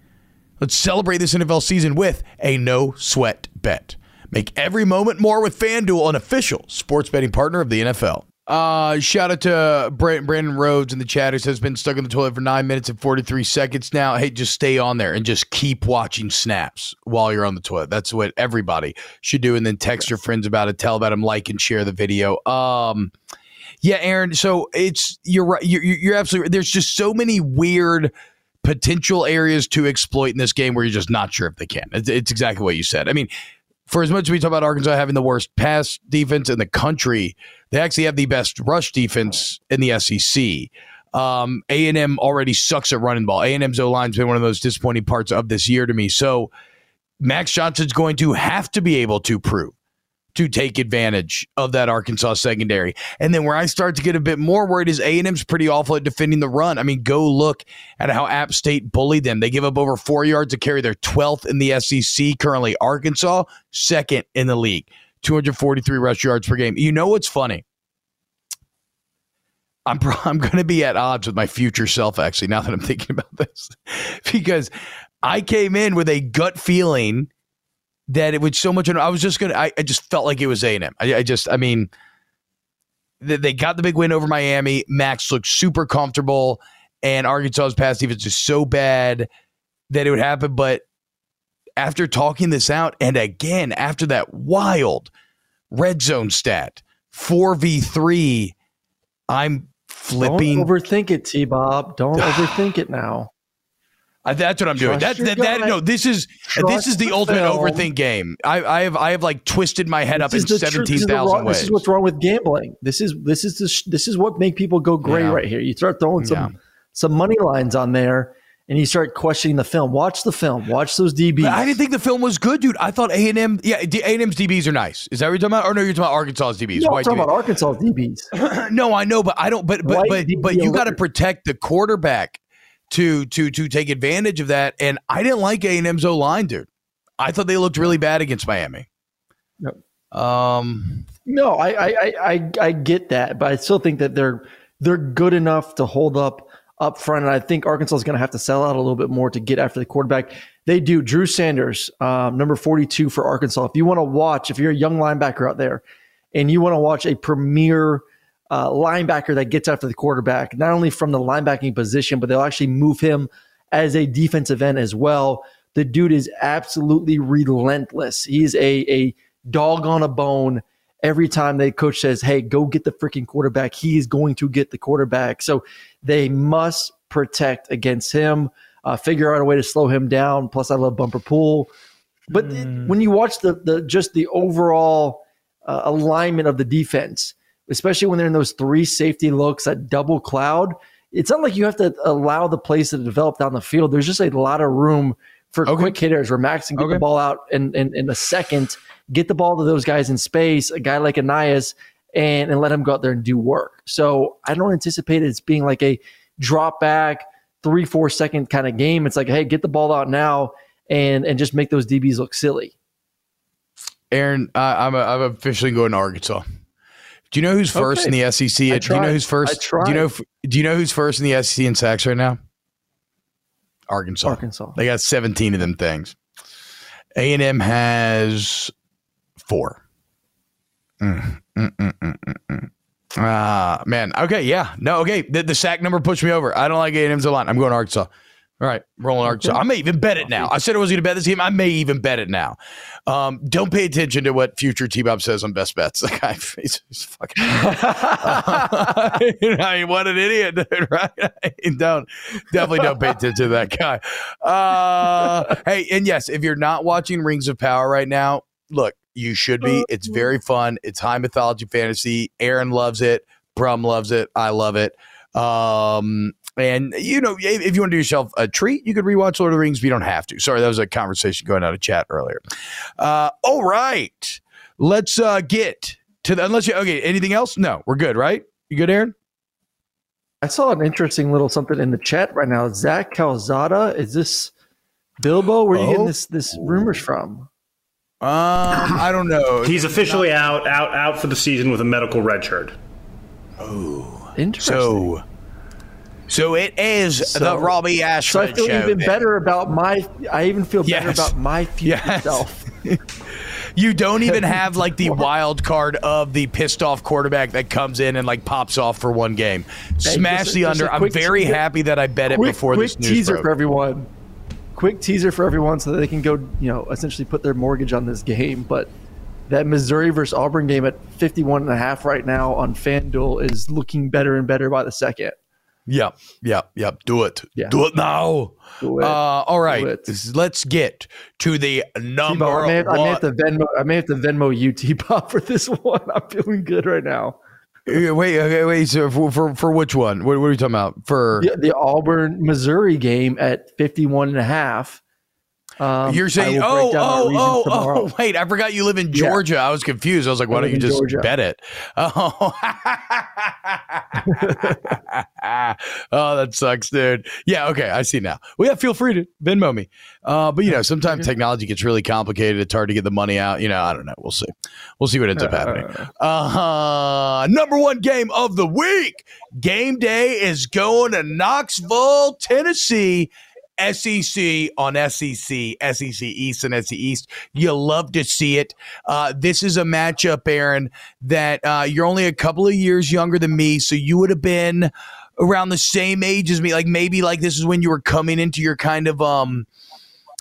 let's celebrate this NFL season with a no sweat bet. Make every moment more with FanDuel, an official sports betting partner of the NFL. Uh, shout out to Brandon Rhodes in the chat who says been stuck in the toilet for nine minutes and 43 seconds now. Hey, just stay on there and just keep watching snaps while you're on the toilet. That's what everybody should do. And then text your friends about it, tell about them, like and share the video. Um, yeah, Aaron. So it's you're right. You're, you're absolutely. Right. There's just so many weird potential areas to exploit in this game where you're just not sure if they can. It's, it's exactly what you said. I mean, for as much as we talk about Arkansas having the worst pass defense in the country, they actually have the best rush defense in the SEC. Um, A&M already sucks at running ball. A&M's O-line's been one of those disappointing parts of this year to me. So Max Johnson's going to have to be able to prove to take advantage of that Arkansas secondary. And then where I start to get a bit more worried is A&M's pretty awful at defending the run. I mean, go look at how App State bullied them. They give up over four yards to carry their 12th in the SEC. Currently, Arkansas, second in the league, 243 rush yards per game. You know what's funny? I'm [laughs] I'm going to be at odds with my future self actually now that I'm thinking about this [laughs] because I came in with a gut feeling that it would so much. I was just gonna. I, I just felt like it was A and. I, I just. I mean, they, they got the big win over Miami. Max looked super comfortable, and Arkansas's pass defense is so bad that it would happen. But after talking this out, and again after that wild red zone stat, four v three, I'm flipping. Don't overthink it, T. Bob. Don't [sighs] overthink it now. Uh, that's what I'm doing. That, that, that, no, this is Trust this is the, the ultimate film. overthink game. I, I have I have like twisted my head this up in seventeen thousand ways. This is what's wrong with gambling. This is this is the, this is what make people go gray yeah. right here. You start throwing some yeah. some money lines on there, and you start questioning the film. Watch the film. Watch those DBs. But I didn't think the film was good, dude. I thought A and M. Yeah, A and M's DBs are nice. Is that what you're talking about? Or no, you're talking about Arkansas's DBs. No, I'm talking DBs. about Arkansas DBs. [clears throat] no, I know, but I don't. But but White but but you got to protect the quarterback to to to take advantage of that. And I didn't like A and M's O line, dude. I thought they looked really bad against Miami. No, um, no, I, I I I get that, but I still think that they're they're good enough to hold up up front. And I think Arkansas is going to have to sell out a little bit more to get after the quarterback. They do. Drew Sanders, um, number 42 for Arkansas. If you want to watch, if you're a young linebacker out there and you want to watch a premier uh, linebacker that gets after the quarterback, not only from the linebacking position, but they'll actually move him as a defensive end as well. The dude is absolutely relentless. He's a, a dog on a bone. Every time the coach says, Hey, go get the freaking quarterback, he is going to get the quarterback. So they must protect against him, uh, figure out a way to slow him down. Plus, I love Bumper Pool. But mm. when you watch the, the just the overall uh, alignment of the defense, especially when they're in those three safety looks at double cloud. It's not like you have to allow the plays to develop down the field. There's just a lot of room for okay. quick hitters where Max can get okay. the ball out in, in, in, a second, get the ball to those guys in space, a guy like Ainias, and, and let him go out there and do work. So I don't anticipate it as being like a drop back, three, four second kind of game. It's like, hey, get the ball out now and and just make those DBs look silly. Aaron, uh, I'm, a, I'm officially going to Arkansas. Do you know who's first okay. in the SEC? Do you know who's first? Do you know? Do you know who's first in the SEC in sacks right now? Arkansas. Arkansas. They got 17 of them things. A and M has four. Mm, mm, mm, mm, mm, mm. Ah, man. Okay, yeah. No, okay. The, the sack number pushed me over. I don't like A&M's a lot. I'm going Arkansas. All right, rolling Arkansas. I may even bet it now. I said I was going to bet this game. I may even bet it now. Um, don't pay attention to what future T Bob says on best bets. [laughs] The guy, he's, he's fucking. [laughs] I mean, what an idiot, dude, [laughs] right? don't definitely don't pay attention to that guy. Uh, hey, and yes, if you're not watching Rings of Power right now, look, you should be. It's very fun. It's high mythology fantasy. Aaron loves it. Brum loves it. I love it. Um, and you know, if you want to do yourself a treat, you could rewatch Lord of the Rings, but you don't have to. Sorry, that was a conversation going out of chat earlier. Uh, all right, let's uh, get to the. Unless you okay, anything else? No, we're good, right? You good, Aaron? I saw an interesting little something in the chat right now. Zach Calzada, is this Bilbo? Where are you getting oh. this this rumors from? Um, I don't know. [laughs] He's officially out, out, out for the season with a medical red shirt. Oh, interesting. So so it is so, the Robbie Ashford So I feel show, even better about my. I even feel better yes. about my future yes. self. [laughs] you don't even have like the wild card of the pissed off quarterback that comes in and like pops off for one game. Smash just, the under. I'm very happy that I bet it quick, before quick this news teaser broke. for everyone. Quick teaser for everyone so that they can go, you know, essentially put their mortgage on this game. But that Missouri versus Auburn game at 51 and a half right now on FanDuel is looking better and better by the second. Yep, yep, yep. Do it. Yeah. Do it now. Do it. Uh, all right, Do it. Let's get to the number T-Bob, I, may have, I may have to Venmo. I may have to Venmo you, [laughs] T-Bob, for this one. I'm feeling good right now. Wait, okay, wait. So for for, for which one? What, what are you talking about? For The, the Auburn Missouri game at 51 and a half. Um, you're saying? Oh, my oh, oh, tomorrow. oh. [laughs] Wait, I forgot you live in Yeah. Georgia. I was confused. I was like, why don't you just Georgia. bet it? [laughs] Oh. oh, that sucks, dude. Yeah, okay, I see now. Well, yeah, feel free to Venmo me. Uh, but you know, sometimes technology gets really complicated. It's hard to get the money out. You know, I don't know. We'll see. We'll see what ends up happening. Uh, number one game of the week. Game day is going to Knoxville, Tennessee. SEC on SEC, SEC East and SEC East. You love to see it. Uh, this is a matchup, Aaron, that uh, you're only a couple of years younger than me, so you would have been around the same age as me. Like maybe like this is when you were coming into your kind of um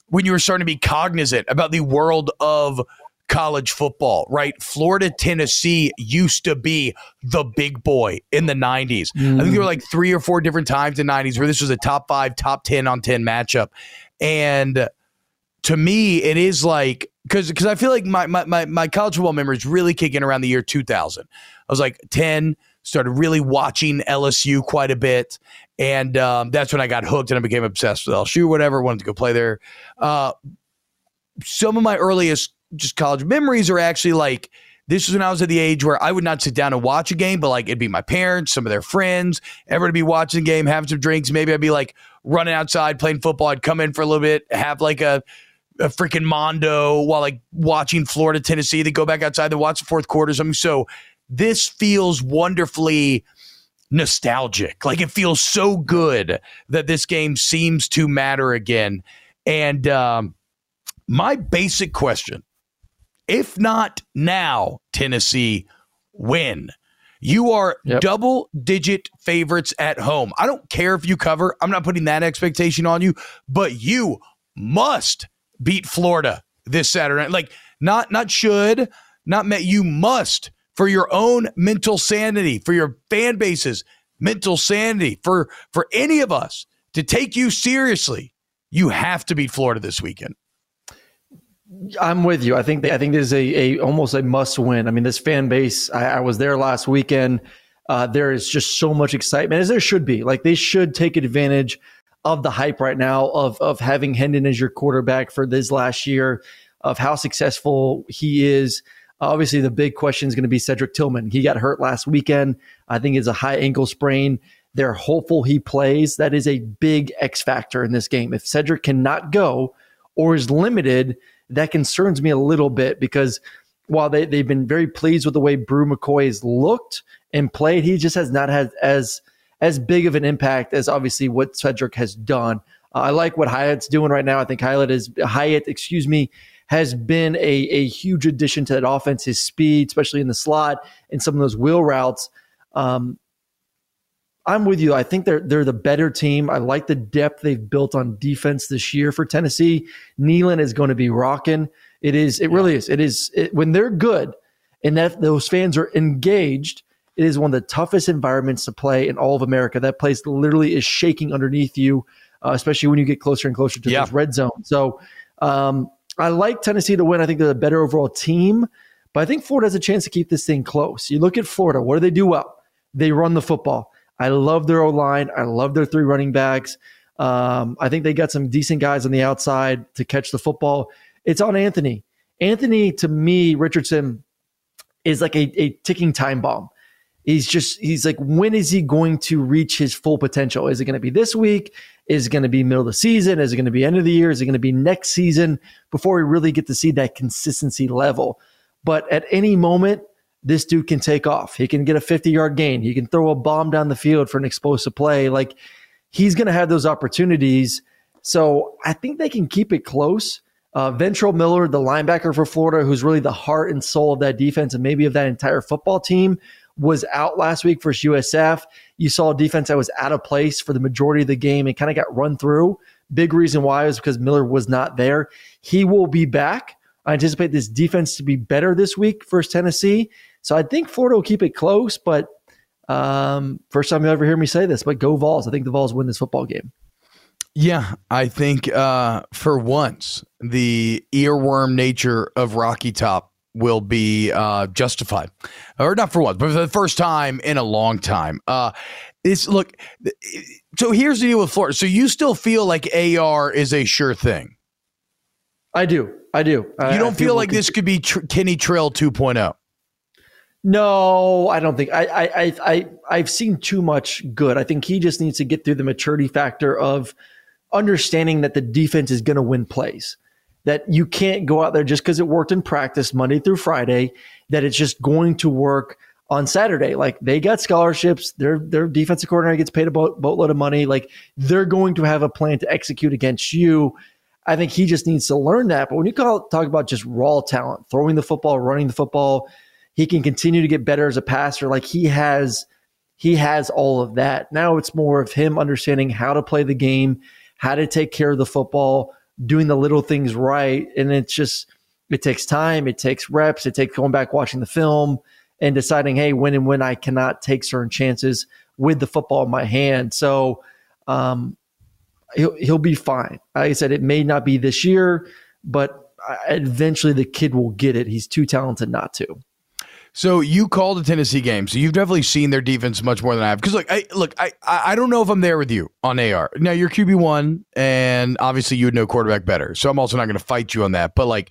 when you were starting to be cognizant about the world of college football, right? Florida, Tennessee used to be the big boy in the 90s. I think there were like three or four different times in the 90s where this was a top five, top 10 on 10 matchup. And to me, it is like, because because I feel like my, my, my, my college football memories really kicking around the year 2000. I was like 10, started really watching LSU quite a bit. And um, that's when I got hooked and I became obsessed with LSU, whatever, wanted to go play there. Uh, some of my earliest just college memories are actually like this is when I was at the age where I would not sit down and watch a game, but like it'd be my parents, some of their friends, everybody be watching the game, having some drinks. Maybe I'd be like running outside playing football. I'd come in for a little bit, have like a a freaking mondo while like watching Florida, Tennessee. They go back outside, they watch the fourth quarter. Something so this feels wonderfully nostalgic. Like it feels so good that this game seems to matter again. And um, my basic question if not now, Tennessee, win. You are Yep. double digit favorites at home. I don't care if you cover. I'm not putting that expectation on you, but you must beat Florida this Saturday. Like not not should, not met you must for your own mental sanity, for your fan base's mental sanity, for for any of us to take you seriously. You have to beat Florida this weekend. I'm with you. I think I think this is a, a almost a must win. I mean, this fan base. I, I was there last weekend. Uh, there is just so much excitement, as there should be. Like they should take advantage of the hype right now of of having Hendon as your quarterback for this last year, of how successful he is. Obviously, the big question is going to be Cedric Tillman. He got hurt last weekend. I think it's a high ankle sprain. They're hopeful he plays. That is a big X factor in this game. If Cedric cannot go or is limited, that concerns me a little bit because while they, they've been very pleased with the way Bru McCoy has looked and played, he just has not had as as big of an impact as obviously what Cedric has done. Uh, I like what Hyatt's doing right now. I think Hyatt is Hyatt, excuse me, has been a, a huge addition to that offense. His speed, especially in the slot and some of those wheel routes. Um, I'm with you. I think they're they're the better team. I like the depth they've built on defense this year for Tennessee. Neyland is going to be rocking. It is. It really is. It is. It, when they're good, and that those fans are engaged. It is one of the toughest environments to play in all of America. That place literally is shaking underneath you, uh, especially when you get closer and closer to Yeah. those red zone. So um, I like Tennessee to win. I think they're the better overall team, but I think Florida has a chance to keep this thing close. You look at Florida. What do they do well? They run the football. I love their O line. I love their three running backs. Um, I think they got some decent guys on the outside to catch the football. It's on Anthony. Anthony, to me, Richardson is like a, a ticking time bomb. He's just, he's like, when is he going to reach his full potential? Is it going to be this week? Is it going to be middle of the season? Is it going to be end of the year? Is it going to be next season before we really get to see that consistency level? But at any moment, this dude can take off. He can get a 50 yard gain. He can throw a bomb down the field for an explosive play. Like he's going to have those opportunities. So I think they can keep it close. Uh, Ventrell Miller, the linebacker for Florida, who's really the heart and soul of that defense and maybe of that entire football team, was out last week versus USF. You saw a defense that was out of place for the majority of the game and kind of got run through. Big reason why is because Miller was not there. He will be back. I anticipate this defense to be better this week versus Tennessee. So I think Florida will keep it close, but Um, first time you ever hear me say this, but go Vols. I think the Vols win this football game. Yeah, I think uh, for once the earworm nature of Rocky Top will be uh, justified, or not for once, but for the first time in a long time. Uh, it's look. So here's the deal with Florida. So you still feel like AR is a sure thing. I do. I do. You I, don't I feel like this could be tr- Kenny Trill 2.0. No, I don't think I, I I I I've seen too much good. I think he just needs to get through the maturity factor of understanding that the defense is going to win plays. That you can't go out there just because it worked in practice Monday through Friday. That it's just going to work on Saturday. Like they got scholarships. Their their defensive coordinator gets paid a boat, boatload of money. Like they're going to have a plan to execute against you. I think he just needs to learn that. But when you call, talk about just raw talent, throwing the football, running the football, he can continue to get better as a passer. Like he has, he has all of that. Now it's more of him understanding how to play the game, how to take care of the football, doing the little things right. And it's just, it takes time, it takes reps, it takes going back, watching the film and deciding, hey, when and when I cannot take certain chances with the football in my hand. So, um, he'll, he'll be fine. Like I said, it may not be this year, but eventually the kid will get it. He's too talented not to. So you called the Tennessee game, so you've definitely seen their defense much more than I have. Because look, I look, I I don't know if I'm there with you on AR. Now you're QB one, and obviously you would know quarterback better. So I'm also not going to fight you on that. But like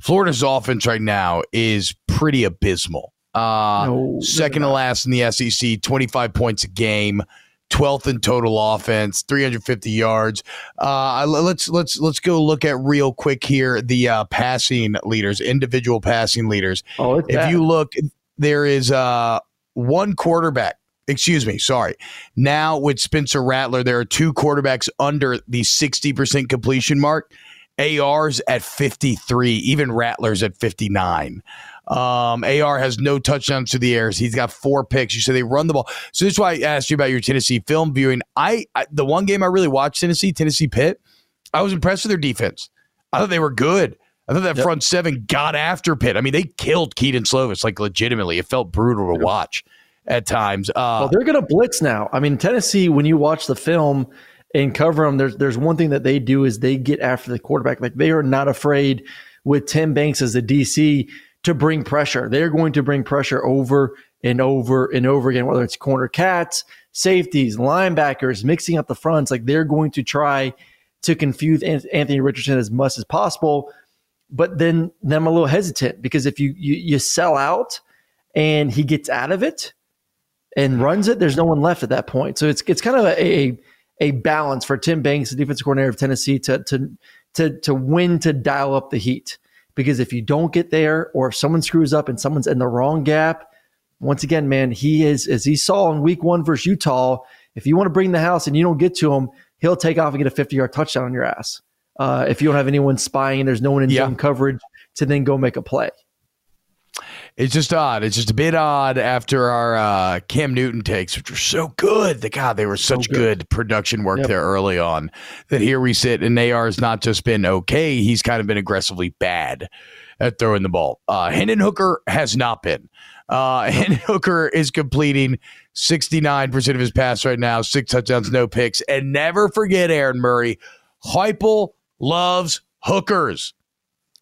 Florida's offense right now is pretty abysmal. Uh, No, second to last in the SEC, 25 points a game. 12th in total offense, 350 yards. Uh, let's let's let's go look at real quick here the uh, passing leaders, individual passing leaders. Oh, it's if bad. you look, there is uh, one quarterback. Excuse me, sorry. Now with Spencer Rattler, there are two quarterbacks under the 60% completion mark. AR's at 53, even Rattler's at 59. Um, AR has no touchdowns to the airs. He's got four picks. You said they run the ball. So this is why I asked you about your Tennessee film viewing. I, I the one game I really watched Tennessee, Tennessee Pitt, I was impressed with their defense. I thought they were good. I thought that Yep. front seven got after Pitt. I mean, they killed Kedon Slovis like legitimately. It felt brutal to watch at times. Uh, Well, they're going to blitz now. I mean, Tennessee, when you watch the film and cover them, there's there's one thing that they do is they get after the quarterback. Like they are not afraid with Tim Banks as the DC to bring pressure. They're going to bring pressure over and over and over again, whether it's corner cats, safeties, linebackers, mixing up the fronts. Like they're going to try to confuse Anthony Richardson as much as possible. But then, then I'm a little hesitant because if you, you you sell out and he gets out of it, and runs it, there's no one left at that point. So it's it's kind of a a, a balance for Tim Banks, the defensive coordinator of Tennessee, to to to to win to dial up the heat. Because if you don't get there, or if someone screws up and someone's in the wrong gap, once again, man, he is as he saw in Week One versus Utah. If you want to bring the house and you don't get to him, he'll take off and get a 50 yard touchdown on your ass. Uh, if you don't have anyone spying and there's no one in Yeah. zone coverage to then go make a play. It's just odd. It's just a bit odd after our uh, Cam Newton takes, which were so good. The God, they were such good. production work Yep. there early on. That here we sit, and AR has not just been okay; he's kind of been aggressively bad at throwing the ball. Uh, Hendon Hooker has not been. Uh, [laughs] Hendon Hooker is completing sixty nine percent of his pass right now, six touchdowns, no picks, and never forget Aaron Murray. Heupel loves hookers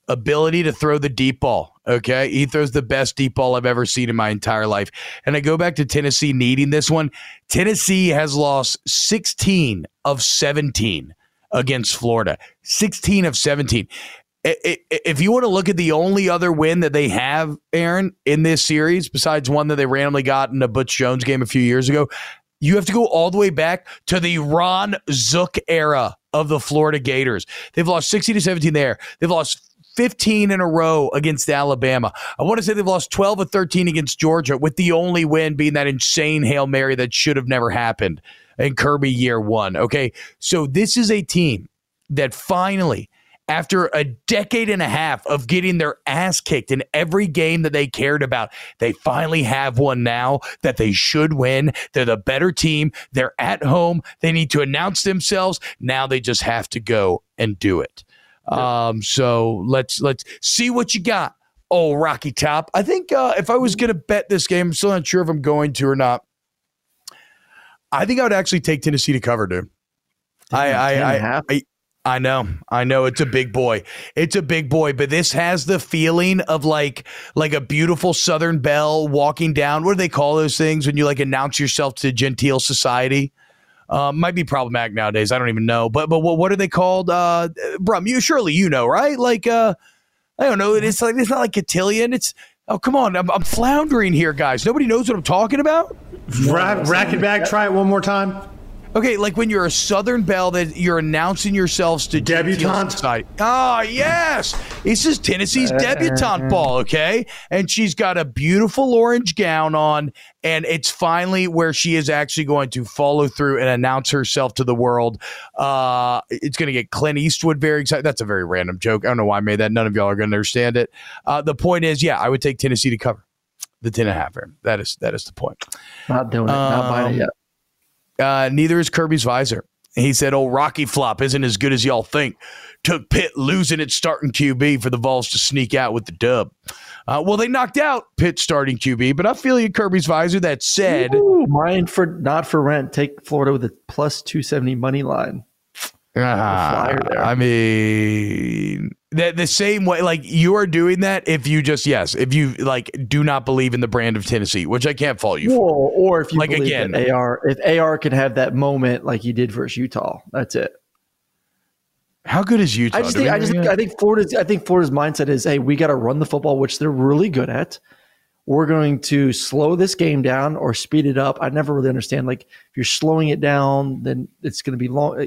ability to throw the deep ball. Okay. He throws the best deep ball I've ever seen in my entire life. And I go back to Tennessee needing this one. Tennessee has lost 16 of 17 against Florida. 16 of 17. I- I- If you want to look at the only other win that they have, Aaron, in this series, besides one that they randomly got in a Butch Jones game a few years ago, you have to go all the way back to the Ron Zook era of the Florida Gators. They've lost 60 to 17 there. They've lost 15 in a row against Alabama. I want to say they've lost 12 or 13 against Georgia, with the only win being that insane Hail Mary that should have never happened in Kirby year one. Okay. So this is a team that finally, after a decade and a half of getting their ass kicked in every game that they cared about, they finally have one now that they should win. They're the better team. They're at home. They need to announce themselves. Now they just have to go and do it. Um, so let's let's see what you got. Oh, Rocky Top. I think uh, if I was going to bet this game, I'm still not sure if I'm going to or not. I think I would actually take Tennessee to cover, dude. I I, I, I I know, I know. It's a big boy. It's a big boy, but this has the feeling of like like a beautiful Southern belle walking down. What do they call those things when you like announce yourself to genteel society? Uh, might be problematic nowadays. I don't even know. But but what what are they called? Uh, Brum, you surely you know, right? Like uh, I don't know. It's like it's not like cotillion. It's oh come on, I'm, I'm floundering here, guys. Nobody knows what I'm talking about. Rack, rack it back. Try it one more time. Okay, like when you're a Southern Belle that you're announcing yourselves to debutante. Society. Oh yes, this is Tennessee's debutante ball. Okay, and she's got a beautiful orange gown on, and it's finally where she is actually going to follow through and announce herself to the world. Uh, it's going to get Clint Eastwood very excited. That's a very random joke. I don't know why I made that. None of y'all are going to understand it. Uh, the point is, yeah, I would take Tennessee to cover the ten and a half. Here. That is that is the point. Not doing it. Not buying it Um, yet. Uh, neither is Kirby's visor. He said, "Oh, Rocky Flop isn't as good as y'all think. Took Pitt losing its starting QB for the Vols to sneak out with the dub. Uh, well, they knocked out Pitt starting QB, but I feel you, Kirby's visor. That said, Ooh, mine for not for rent. Take Florida with a plus two seventy money line. There. I mean, the, the same way, like you are doing that if you just, yes, if you like do not believe in the brand of Tennessee, which I can't fault you for. Or if you Like, believe again- that AR, if AR can have that moment like he did versus Utah, that's it. How good is Utah? I just think I just think. I think Florida's I think Florida's mindset is, hey, we got to run the football, which they're really good at. We're going to slow this game down or speed it up. I never really understand. Like if you're slowing it down, then it's going to be long.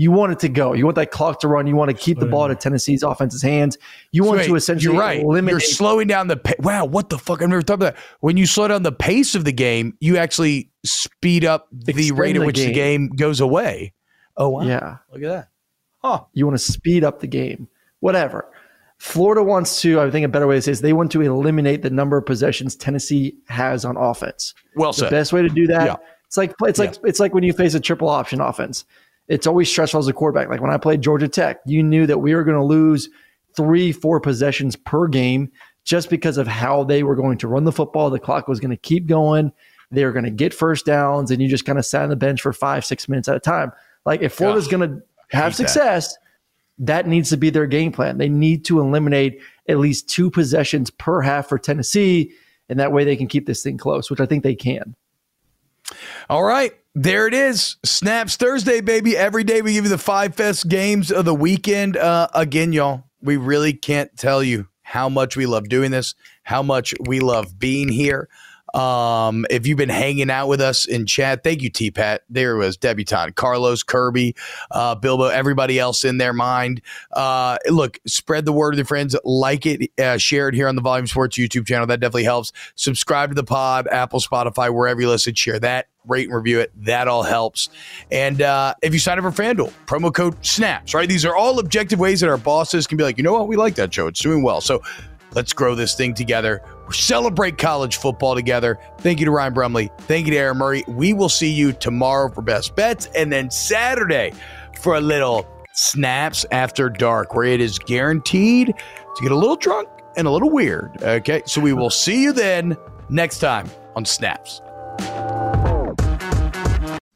You want it to go. You want that clock to run. You want to keep the ball out of Tennessee's offense's hands. You want Wait, to essentially You're right. eliminate. You're slowing down the pa- wow. What the fuck? I've never thought about that. When you slow down the pace of the game, you actually speed up the Extend rate at the which the game. game goes away. Oh wow! yeah. Look at that. Huh? You want to speed up the game. Whatever. Florida wants to, I think a better way to say is they want to eliminate the number of possessions Tennessee has on offense. Well the said. best way to do that. Yeah. It's like it's like it's like when you face a triple option offense. It's always stressful as a quarterback. Like when I played Georgia Tech, you knew that we were going to lose three, four possessions per game just because of how they were going to run the football. The clock was going to keep going. They were going to get first downs, and you just kind of sat on the bench for five, six minutes at a time. Like if Florida's going to have hate that. success, that needs to be their game plan. They need to eliminate at least two possessions per half for Tennessee, and that way they can keep this thing close, which I think they can. All right. There it is. Snaps Thursday, baby. Every day we give you the five fest games of the weekend. Uh, again, y'all, we really can't tell you how much we love doing this, how much we love being here. Um, if you've been hanging out with us in chat, thank you, T Pat. There was debutante Carlos Kirby, uh, Bilbo, everybody else in their mind. Uh, look, spread the word with your friends, like it, uh, share it here on the Volume Sports YouTube channel. That definitely helps. Subscribe to the pod, Apple, Spotify, wherever you listen. Share that, rate and review it. That all helps. And uh, if you sign up for FanDuel, promo code SNAPS, right? These are all objective ways that our bosses can be like, you know what? We like that show. It's doing well. So let's grow this thing together. Celebrate college football together. Thank you to Ryan Brumley. Thank you to Aaron Murray. We will see you tomorrow for best bets and then Saturday for a little snaps after dark where it is guaranteed to get a little drunk and a little weird. Okay. So we will see you then next time on Snaps.